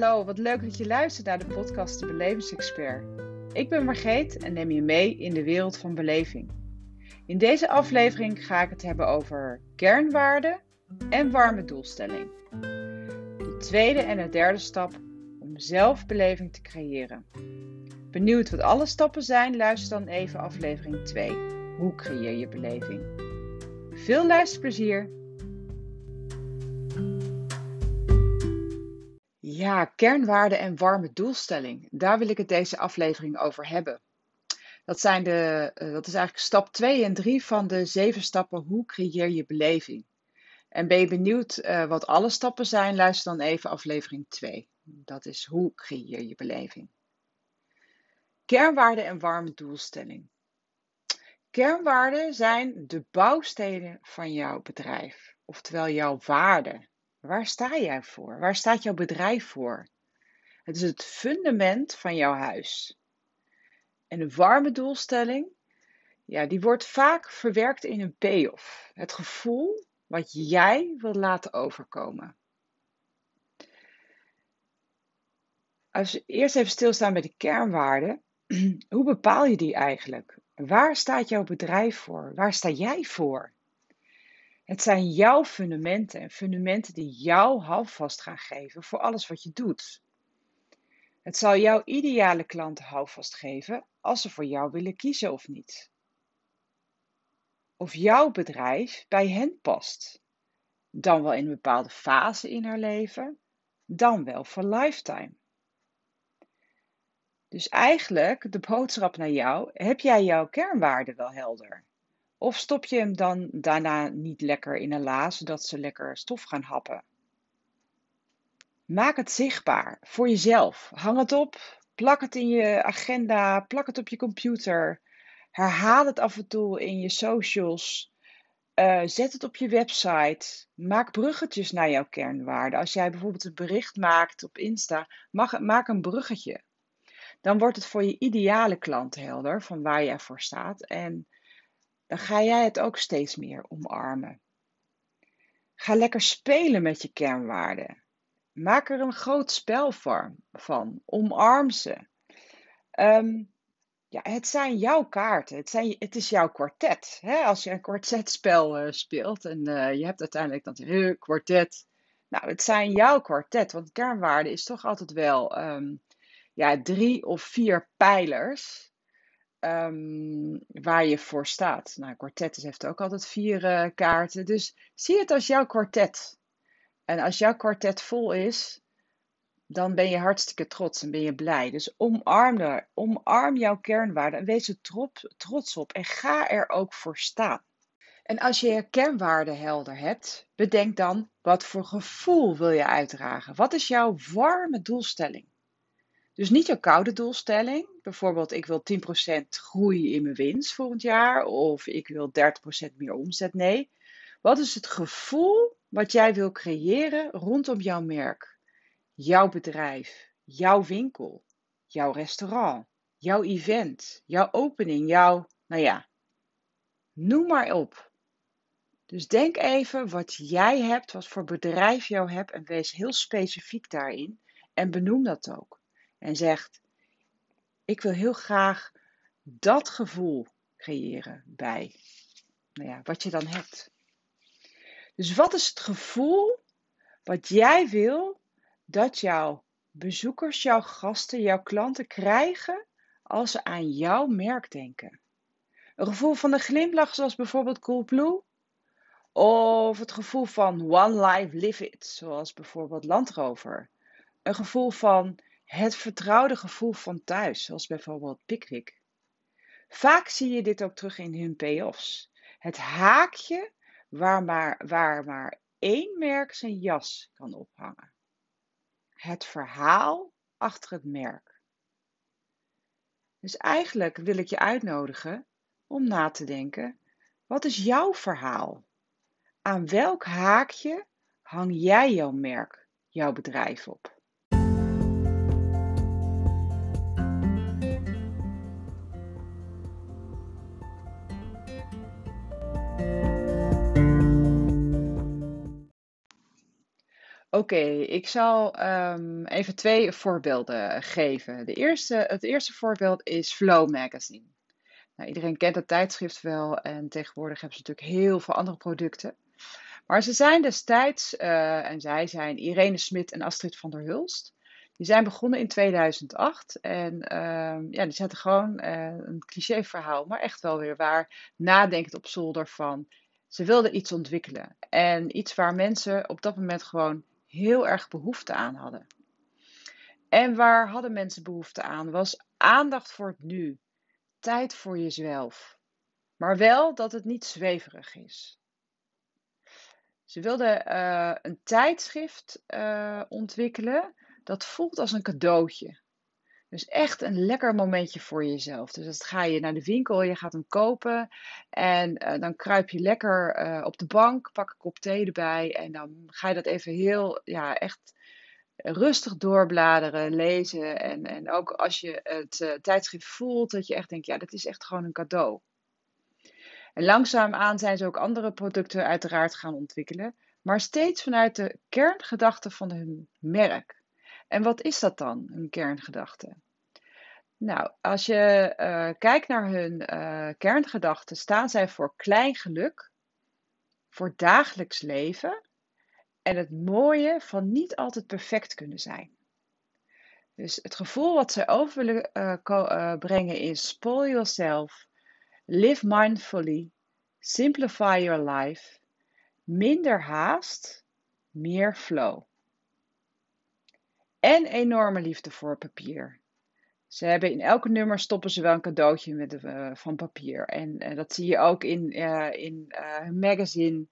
hallo, wat leuk dat je luistert naar de podcast De Belevingsexpert. Ik ben Margreet en neem je mee in de wereld van beleving. In deze aflevering ga ik het hebben over kernwaarden en warme doelstelling. De tweede en de derde stap om zelf beleving te creëren. Benieuwd wat alle stappen zijn? Luister dan even aflevering 2. Hoe creëer je beleving? Veel luisterplezier! Ja, kernwaarden en warme doelstelling. Daar wil ik het deze aflevering over hebben. Dat, zijn de, uh, dat is eigenlijk stap 2 en 3 van de zeven stappen hoe creëer je beleving. En ben je benieuwd uh, wat alle stappen zijn, luister dan even aflevering 2. Dat is hoe creëer je beleving. Kernwaarden en warme doelstelling. Kernwaarden zijn de bouwstenen van jouw bedrijf, oftewel jouw waarden. Waar sta jij voor? Waar staat jouw bedrijf voor? Het is het fundament van jouw huis. En een warme doelstelling, ja, die wordt vaak verwerkt in een payoff. Het gevoel wat jij wil laten overkomen. Als we eerst even stilstaan bij de kernwaarden, hoe bepaal je die eigenlijk? Waar staat jouw bedrijf voor? Waar sta jij voor? Het zijn jouw fundamenten en fundamenten die jou houvast gaan geven voor alles wat je doet. Het zal jouw ideale klanten houvast geven als ze voor jou willen kiezen of niet. Of jouw bedrijf bij hen past. Dan wel in een bepaalde fase in haar leven, dan wel voor lifetime. Dus eigenlijk, de boodschap naar jou, heb jij jouw kernwaarden wel helder? Of stop je hem dan daarna niet lekker in een la, zodat ze lekker stof gaan happen? Maak het zichtbaar voor jezelf. Hang het op, plak het in je agenda, plak het op je computer. Herhaal het af en toe in je socials. Uh, zet het op je website. Maak bruggetjes naar jouw kernwaarden. Als jij bijvoorbeeld een bericht maakt op Insta, maak een bruggetje. Dan wordt het voor je ideale klant helder van waar jij voor staat. En dan ga jij het ook steeds meer omarmen. Ga lekker spelen met je kernwaarden. Maak er een groot spel van. Omarm ze. Um, ja, het zijn jouw kaarten. Het, zijn, het is jouw kwartet. Hè? Als je een kwartetspel uh, speelt en uh, je hebt uiteindelijk een uh, kwartet. Nou, het zijn jouw kwartet. Want kernwaarde is toch altijd wel um, ja, drie of vier pijlers um, waar je voor staat. Nou, kwartet heeft ook altijd vier uh, kaarten. Dus zie het als jouw kwartet. En als jouw kwartet vol is, dan ben je hartstikke trots en ben je blij. Dus omarm, er, omarm jouw kernwaarden en wees er trots op en ga er ook voor staan. En als je je kernwaarden helder hebt, bedenk dan wat voor gevoel wil je uitdragen. Wat is jouw warme doelstelling? Dus niet jouw koude doelstelling. Bijvoorbeeld, ik wil 10% groei in mijn winst volgend jaar. Of ik wil 30% meer omzet. Nee. Wat is het gevoel wat jij wil creëren rondom jouw merk? Jouw bedrijf, jouw winkel, jouw restaurant, jouw event, jouw opening, jouw, nou ja, noem maar op. Dus denk even wat jij hebt, wat voor bedrijf jou hebt en wees heel specifiek daarin en benoem dat ook en zegt: Ik wil heel graag dat gevoel creëren bij nou ja, wat je dan hebt. Dus wat is het gevoel wat jij wil dat jouw bezoekers, jouw gasten, jouw klanten krijgen als ze aan jouw merk denken? Een gevoel van een glimlach zoals bijvoorbeeld Coolblue? Of het gevoel van One Life Live It, zoals bijvoorbeeld Landrover? Een gevoel van het vertrouwde gevoel van thuis, zoals bijvoorbeeld Pickwick. Vaak zie je dit ook terug in hun payoffs. Het haakje waar maar, waar maar één merk zijn jas kan ophangen. Het verhaal achter het merk. Dus eigenlijk wil ik je uitnodigen om na te denken: wat is jouw verhaal? Aan welk haakje hang jij jouw merk, jouw bedrijf op? Oké, ik zal ehm, even twee voorbeelden geven. De eerste, het eerste voorbeeld is Flow Magazine. Nou, iedereen kent dat tijdschrift wel en tegenwoordig hebben ze natuurlijk heel veel andere producten. Maar ze zijn destijds, uh, en zij zijn Irene Smit en Astrid van der Hulst. Die zijn begonnen in 2008 en uh, ja, die zetten gewoon uh, een clichéverhaal, maar echt wel weer waar, nadenkend op zolder van. Ze wilden iets ontwikkelen en iets waar mensen op dat moment gewoon heel erg behoefte aan hadden. En waar hadden mensen behoefte aan? Was aandacht voor het nu, tijd voor jezelf, maar wel dat het niet zweverig is. Ze wilden uh, een tijdschrift uh, ontwikkelen dat voelt als een cadeautje. Dus echt een lekker momentje voor jezelf. Dus dan ga je naar de winkel, je gaat hem kopen en uh, dan kruip je lekker uh, op de bank, pak een kop thee erbij en dan ga je dat even heel, ja, echt rustig doorbladeren, lezen. En, en ook als je het uh, tijdschrift voelt, dat je echt denkt, ja, dat is echt gewoon een cadeau. En langzaamaan zijn ze ook andere producten uiteraard gaan ontwikkelen, maar steeds vanuit de kerngedachte van hun merk. En wat is dat dan, een kerngedachte? Nou, als je uh, kijkt naar hun uh, kerngedachten, staan zij voor klein geluk, voor dagelijks leven en het mooie van niet altijd perfect kunnen zijn. Dus het gevoel wat zij over willen uh, brengen is: spoil yourself, live mindfully, simplify your life, minder haast, meer flow. En enorme liefde voor papier. Ze hebben in elke nummer stoppen ze wel een cadeautje met, uh, van papier. En uh, dat zie je ook in, uh, in hun magazine.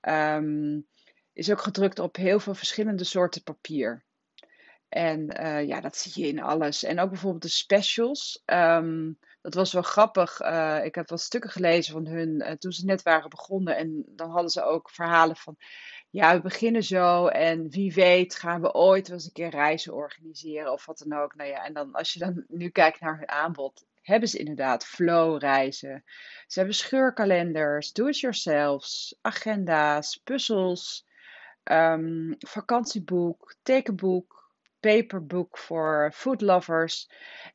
Um, is ook gedrukt op heel veel verschillende soorten papier. En ja, dat zie je in alles. En ook bijvoorbeeld de specials. Um, dat was wel grappig. ik heb wat stukken gelezen van hun toen ze net waren begonnen. En dan hadden ze ook verhalen van ja, we beginnen zo en wie weet gaan we ooit wel eens een keer reizen organiseren of wat dan ook. Nou ja, en dan als je dan nu kijkt naar hun aanbod, hebben ze inderdaad flow reizen. Ze hebben scheurkalenders, do-it-yourselfs, agenda's, puzzels, um, vakantieboek, tekenboek, paperboek voor food lovers.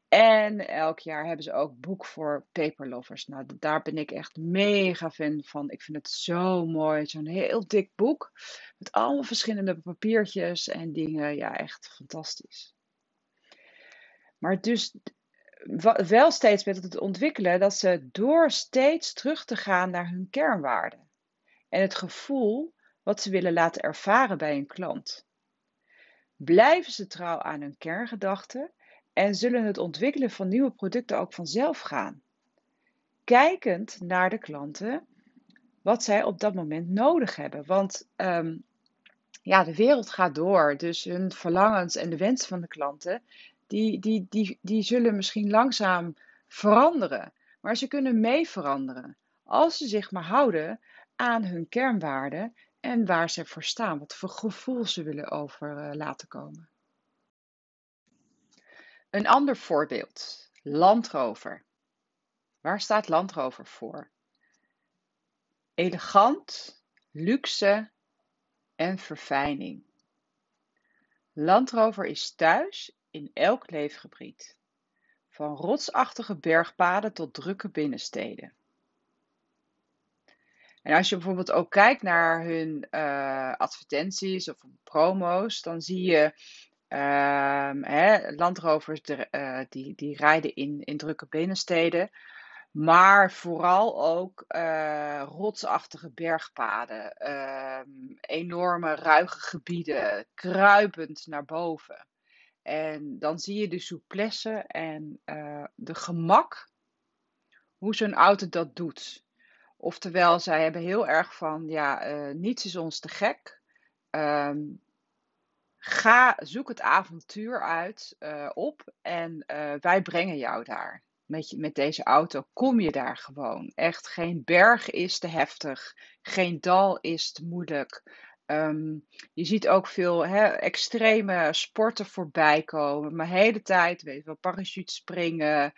En elk jaar hebben ze ook boek voor paperlovers. Nou, daar ben ik echt mega fan van. Ik vind het zo mooi. Zo'n heel dik boek. Met allemaal verschillende papiertjes en dingen. Ja, echt fantastisch. Maar dus wel steeds met het ontwikkelen dat ze door steeds terug te gaan naar hun kernwaarden. En het gevoel wat ze willen laten ervaren bij een klant. Blijven ze trouw aan hun kerngedachten en zullen het ontwikkelen van nieuwe producten ook vanzelf gaan. Kijkend naar de klanten, wat zij op dat moment nodig hebben. Want um, ja, de wereld gaat door, dus hun verlangens en de wensen van de klanten, die, die, die, die zullen misschien langzaam veranderen. Maar ze kunnen mee veranderen als ze zich maar houden aan hun kernwaarden en waar ze voor staan, wat voor gevoel ze willen over uh, laten komen. Een ander voorbeeld, Landrover. Waar staat Landrover voor? Elegant, luxe en verfijning. Landrover is thuis in elk leefgebied, van rotsachtige bergpaden tot drukke binnensteden. En als je bijvoorbeeld ook kijkt naar hun uh, advertenties of promo's, dan zie je hè, landrovers de, uh, die, die rijden in, in drukke binnensteden. Maar vooral ook uh, rotsachtige bergpaden, uh, enorme ruige gebieden, kruipend naar boven. En dan zie je de souplesse en de gemak hoe zo'n auto dat doet. Oftewel, zij hebben heel erg van, ja, uh, niets is ons te gek. Um, ga, zoek het avontuur uit uh, op en uh, wij brengen jou daar. Met, je, met deze auto kom je daar gewoon. Echt, geen berg is te heftig, geen dal is te moeilijk. Um, je ziet ook veel extreme sporten voorbij komen. Maar de hele tijd, weet je wel, parachute springen,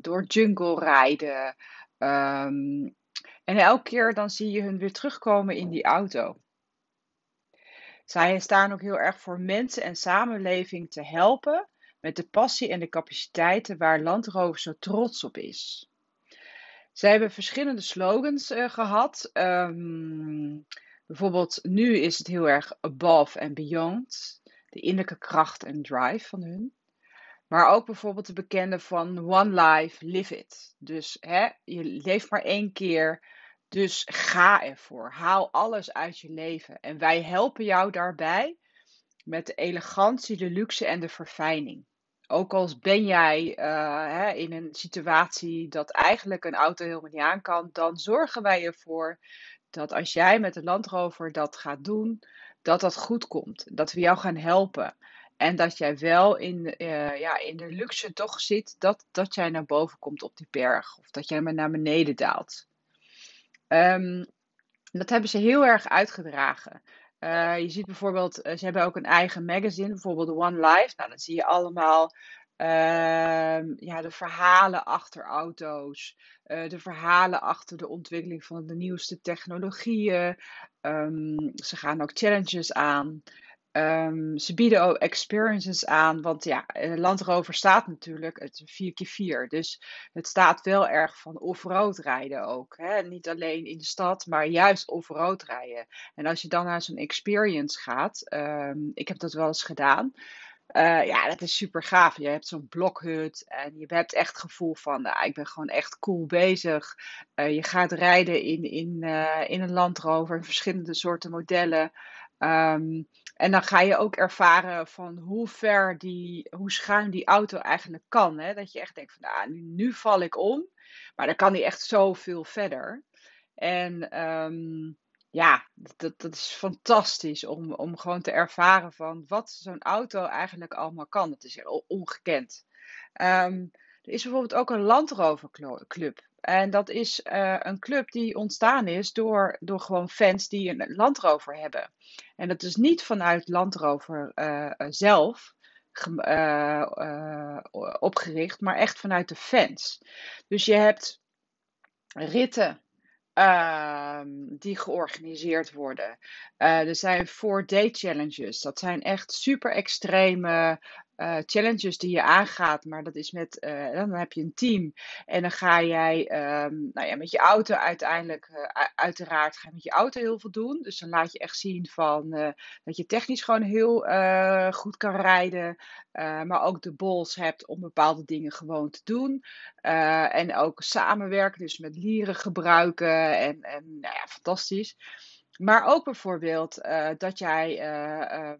door jungle rijden. en elke keer dan zie je hun weer terugkomen in die auto. Zij staan ook heel erg voor mensen en samenleving te helpen met de passie en de capaciteiten waar Land Rover zo trots op is. Zij hebben verschillende slogans uh, gehad. Bijvoorbeeld, nu is het heel erg above and beyond. De innerlijke kracht en drive van hun. Maar ook bijvoorbeeld de bekende van One Life, Live It. Dus hè, je leeft maar één keer. Dus ga ervoor. Haal alles uit je leven. En wij helpen jou daarbij met de elegantie, de luxe en de verfijning. Ook als ben jij uh, hè, in een situatie dat eigenlijk een auto helemaal niet aan kan, dan zorgen wij ervoor dat als jij met de landrover dat gaat doen, dat dat goed komt. Dat we jou gaan helpen. En dat jij wel in, uh, ja, in de luxe toch zit dat, dat jij naar boven komt op die berg. Of dat jij maar naar beneden daalt. Um, dat hebben ze heel erg uitgedragen. Uh, je ziet bijvoorbeeld, uh, ze hebben ook een eigen magazine, bijvoorbeeld One Life. Nou, dan zie je allemaal uh, ja, de verhalen achter auto's, de verhalen achter de ontwikkeling van de nieuwste technologieën. Um, ze gaan ook challenges aan. Um, ze bieden ook experiences aan, want ja, Land Rover staat natuurlijk het 4x4. Dus het staat wel erg van off-road rijden ook. Hè? Niet alleen in de stad, maar juist off-road rijden. En als je dan naar zo'n experience gaat, um, ik heb dat wel eens gedaan. Uh, ja, dat is super gaaf. Je hebt zo'n blokhut en je hebt echt het gevoel van, nou, ik ben gewoon echt cool bezig. Uh, je gaat rijden in, in, uh, in een Land Rover, verschillende soorten modellen. Um, en dan ga je ook ervaren van hoe ver die, hoe schuin die auto eigenlijk kan. Hè? Dat je echt denkt van, nou, nu, val ik om. Maar dan kan die echt zoveel verder. En um, ja, dat, dat is fantastisch om, om gewoon te ervaren van wat zo'n auto eigenlijk allemaal kan. Dat is ongekend. Um, er is bijvoorbeeld ook een Land Rover Club. En dat is uh, een club die ontstaan is door, door gewoon fans die een Land Rover hebben. En dat is niet vanuit Land Rover uh, zelf opgericht, maar echt vanuit de fans. Dus je hebt ritten ehm, die georganiseerd worden. er zijn four day challenges. Dat zijn echt super extreme uh, challenges die je aangaat, maar dat is met, uh, dan heb je een team en dan ga jij um, nou ja, met je auto uiteindelijk, uh, uiteraard ga je met je auto heel veel doen. Dus dan laat je echt zien van dat je technisch gewoon heel goed kan rijden, maar ook de bols hebt om bepaalde dingen gewoon te doen. en ook samenwerken, dus met lieren gebruiken en, en nou ja, fantastisch. Maar ook bijvoorbeeld dat jij uh,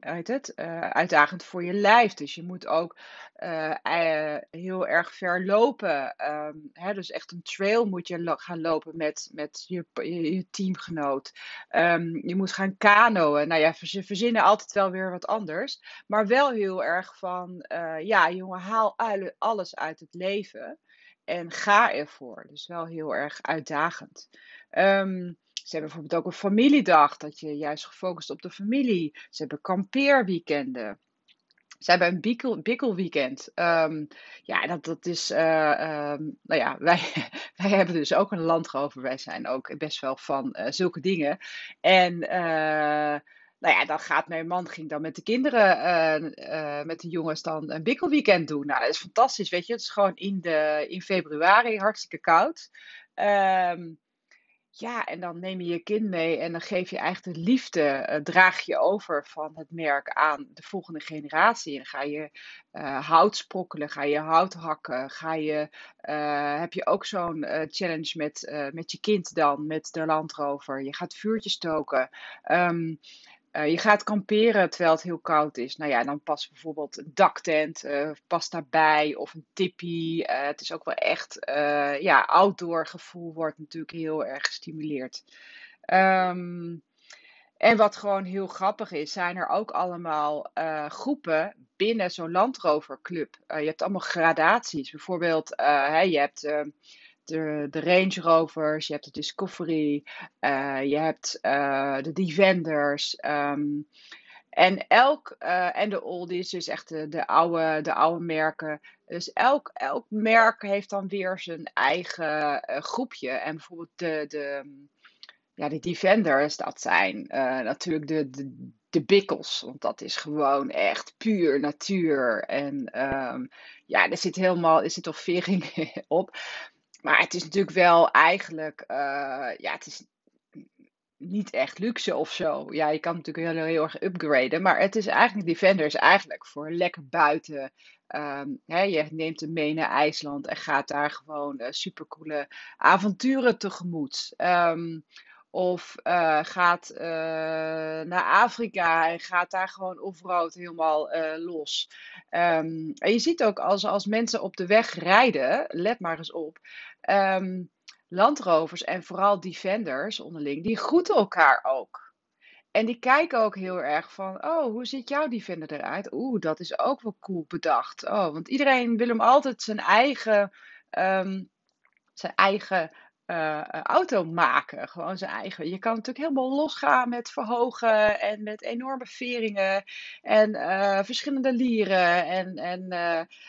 uit het, uh, uitdagend voor je lijf. Dus je moet ook uh, heel erg ver lopen. Um, hè, dus echt een trail moet je gaan lopen met, met je, teamgenoot. Um, je moet gaan kanoën. Nou ja, ze verzinnen altijd wel weer wat anders. Maar wel heel erg van, ja jongen, haal alles uit het leven. En ga ervoor. Dus wel heel erg uitdagend. Um, ze hebben bijvoorbeeld ook een familiedag, dat je juist gefocust op de familie. Ze hebben kampeerweekenden. Ze hebben een bikkel, bikkelweekend. Um, ja, dat, dat is. Uh, um, nou ja, wij, wij hebben dus ook een landrover. Wij zijn ook best wel van uh, zulke dingen. En. Uh, nou ja, dan gaat mijn man ging dan met de kinderen, met de jongens dan een bikkelweekend doen. Nou, dat is fantastisch, weet je. Het is gewoon in, de, in februari hartstikke koud. Um, ja, en dan neem je je kind mee en dan geef je eigenlijk de liefde, uh, draag je over van het merk aan de volgende generatie. En ga je uh, hout sprokkelen, ga je hout hakken, ga je, uh, heb je ook zo'n challenge met, met je kind dan, met de landrover. Je gaat vuurtjes stoken. Um, uh, je gaat kamperen terwijl het heel koud is. Nou ja, dan past bijvoorbeeld een daktent, uh, past daarbij of een tippie. Uh, het is ook wel echt, ja, outdoor gevoel wordt natuurlijk heel erg gestimuleerd. Um, en wat gewoon heel grappig is, zijn er ook allemaal groepen binnen zo'n landroverclub. je hebt allemaal gradaties. Bijvoorbeeld, je hebt de, de Range Rovers, je hebt de Discovery, uh, je hebt uh, de Defenders. Um, en elk, uh, en de oldies, dus echt de, de, oude, de oude merken. Dus elk, elk merk heeft dan weer zijn eigen groepje. En bijvoorbeeld de, de, ja, de defenders, dat zijn natuurlijk de, de, de bikkels. Want dat is gewoon echt puur natuur. En um, ja, er zit helemaal, er zit toch vering op. Maar het is natuurlijk wel eigenlijk, uh, ja, het is niet echt luxe of zo. Ja, je kan natuurlijk heel, heel erg upgraden. Maar het is eigenlijk, Defenders eigenlijk voor lekker buiten. Um, hè, je neemt hem mee naar IJsland en gaat daar gewoon uh, supercoole avonturen tegemoet. Um, of uh, gaat uh, naar Afrika en gaat daar gewoon off-road helemaal uh, los. Um, en je ziet ook als, als mensen op de weg rijden, let maar eens op. Um, landrovers en vooral defenders onderling, die groeten elkaar ook. En die kijken ook heel erg van, oh, hoe ziet jouw defender eruit? Oeh, dat is ook wel cool bedacht. Oh, want iedereen wil hem altijd zijn eigen, um, zijn eigen uh, auto maken. Gewoon zijn eigen. Je kan natuurlijk helemaal losgaan met verhogen en met enorme veringen en uh, verschillende lieren en, en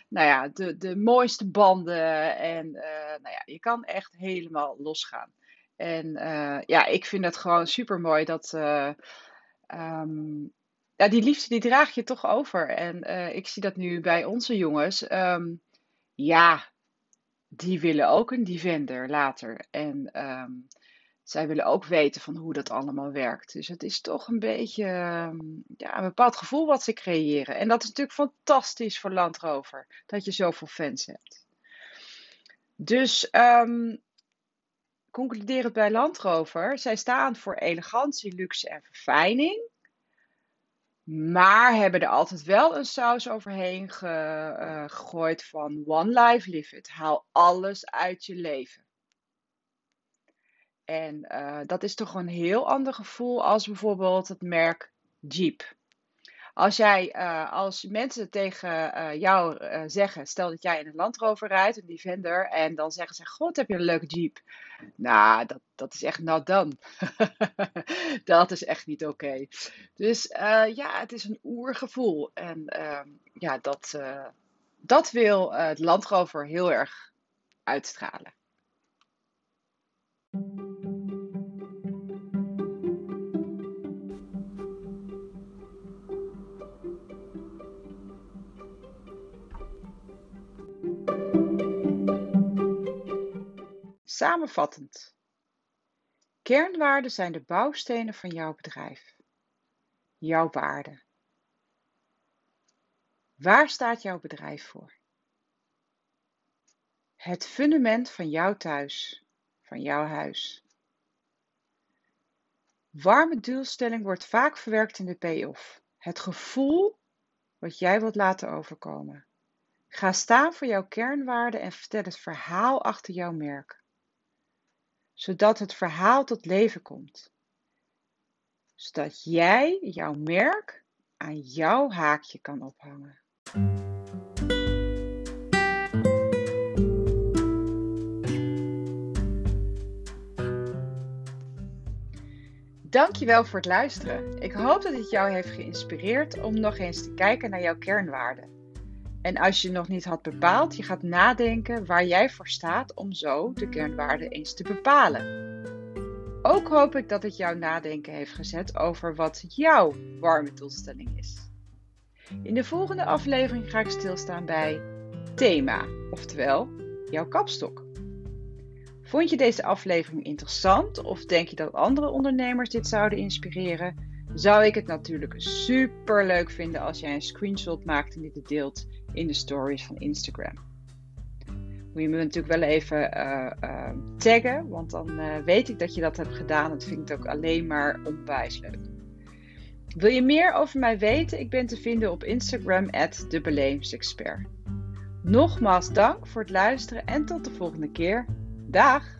nou ja, de, de mooiste banden. En nou ja, je kan echt helemaal losgaan. En ja, ik vind het gewoon super mooi dat. Um, ja, die liefde die draag je toch over. En ik zie dat nu bij onze jongens. Um, ja, die willen ook een defender later. En um, zij willen ook weten van hoe dat allemaal werkt. Dus het is toch een beetje um, ja, een bepaald gevoel wat ze creëren. En dat is natuurlijk fantastisch voor Land Rover, dat je zoveel fans hebt. Dus um, concluderend bij Land Rover, zij staan voor elegantie, luxe en verfijning. Maar hebben er altijd wel een saus overheen ge, uh, gegooid van One Life Live It. Haal alles uit je leven. En uh, dat is toch een heel ander gevoel als bijvoorbeeld het merk Jeep. Als jij, uh, als mensen tegen uh, jou uh, zeggen, stel dat jij in een Land Rover rijdt, een Defender, en dan zeggen ze, god, heb je een leuke Jeep. Nou, dat, dat is echt not done. dat is echt niet oké. Dus ja, het is een oergevoel. En ehm, ja, dat, dat wil het Land Rover heel erg uitstralen. Samenvattend. Kernwaarden zijn de bouwstenen van jouw bedrijf. Jouw waarden. Waar staat jouw bedrijf voor? Het fundament van jouw thuis, van jouw huis. Warme doelstelling wordt vaak verwerkt in de payoff. Het gevoel wat jij wilt laten overkomen. Ga staan voor jouw kernwaarden en vertel het verhaal achter jouw merk zodat het verhaal tot leven komt. Zodat jij jouw merk aan jouw haakje kan ophangen. Dankjewel voor het luisteren. Ik hoop dat het jou heeft geïnspireerd om nog eens te kijken naar jouw kernwaarden. En als je nog niet had bepaald, je gaat nadenken waar jij voor staat om zo de kernwaarden eens te bepalen. Ook hoop ik dat het jouw nadenken heeft gezet over wat jouw warme doelstelling is. In de volgende aflevering ga ik stilstaan bij thema, oftewel jouw kapstok. Vond je deze aflevering interessant of denk je dat andere ondernemers dit zouden inspireren? Zou ik het natuurlijk super leuk vinden als jij een screenshot maakt en dit deelt in de stories van Instagram. Moet je me natuurlijk wel even uh, uh, taggen, want dan uh, weet ik dat je dat hebt gedaan. Dat vind ik ook alleen maar onwijs leuk. Wil je meer over mij weten? Ik ben te vinden op Instagram, de Nogmaals dank voor het luisteren en tot de volgende keer. Dag!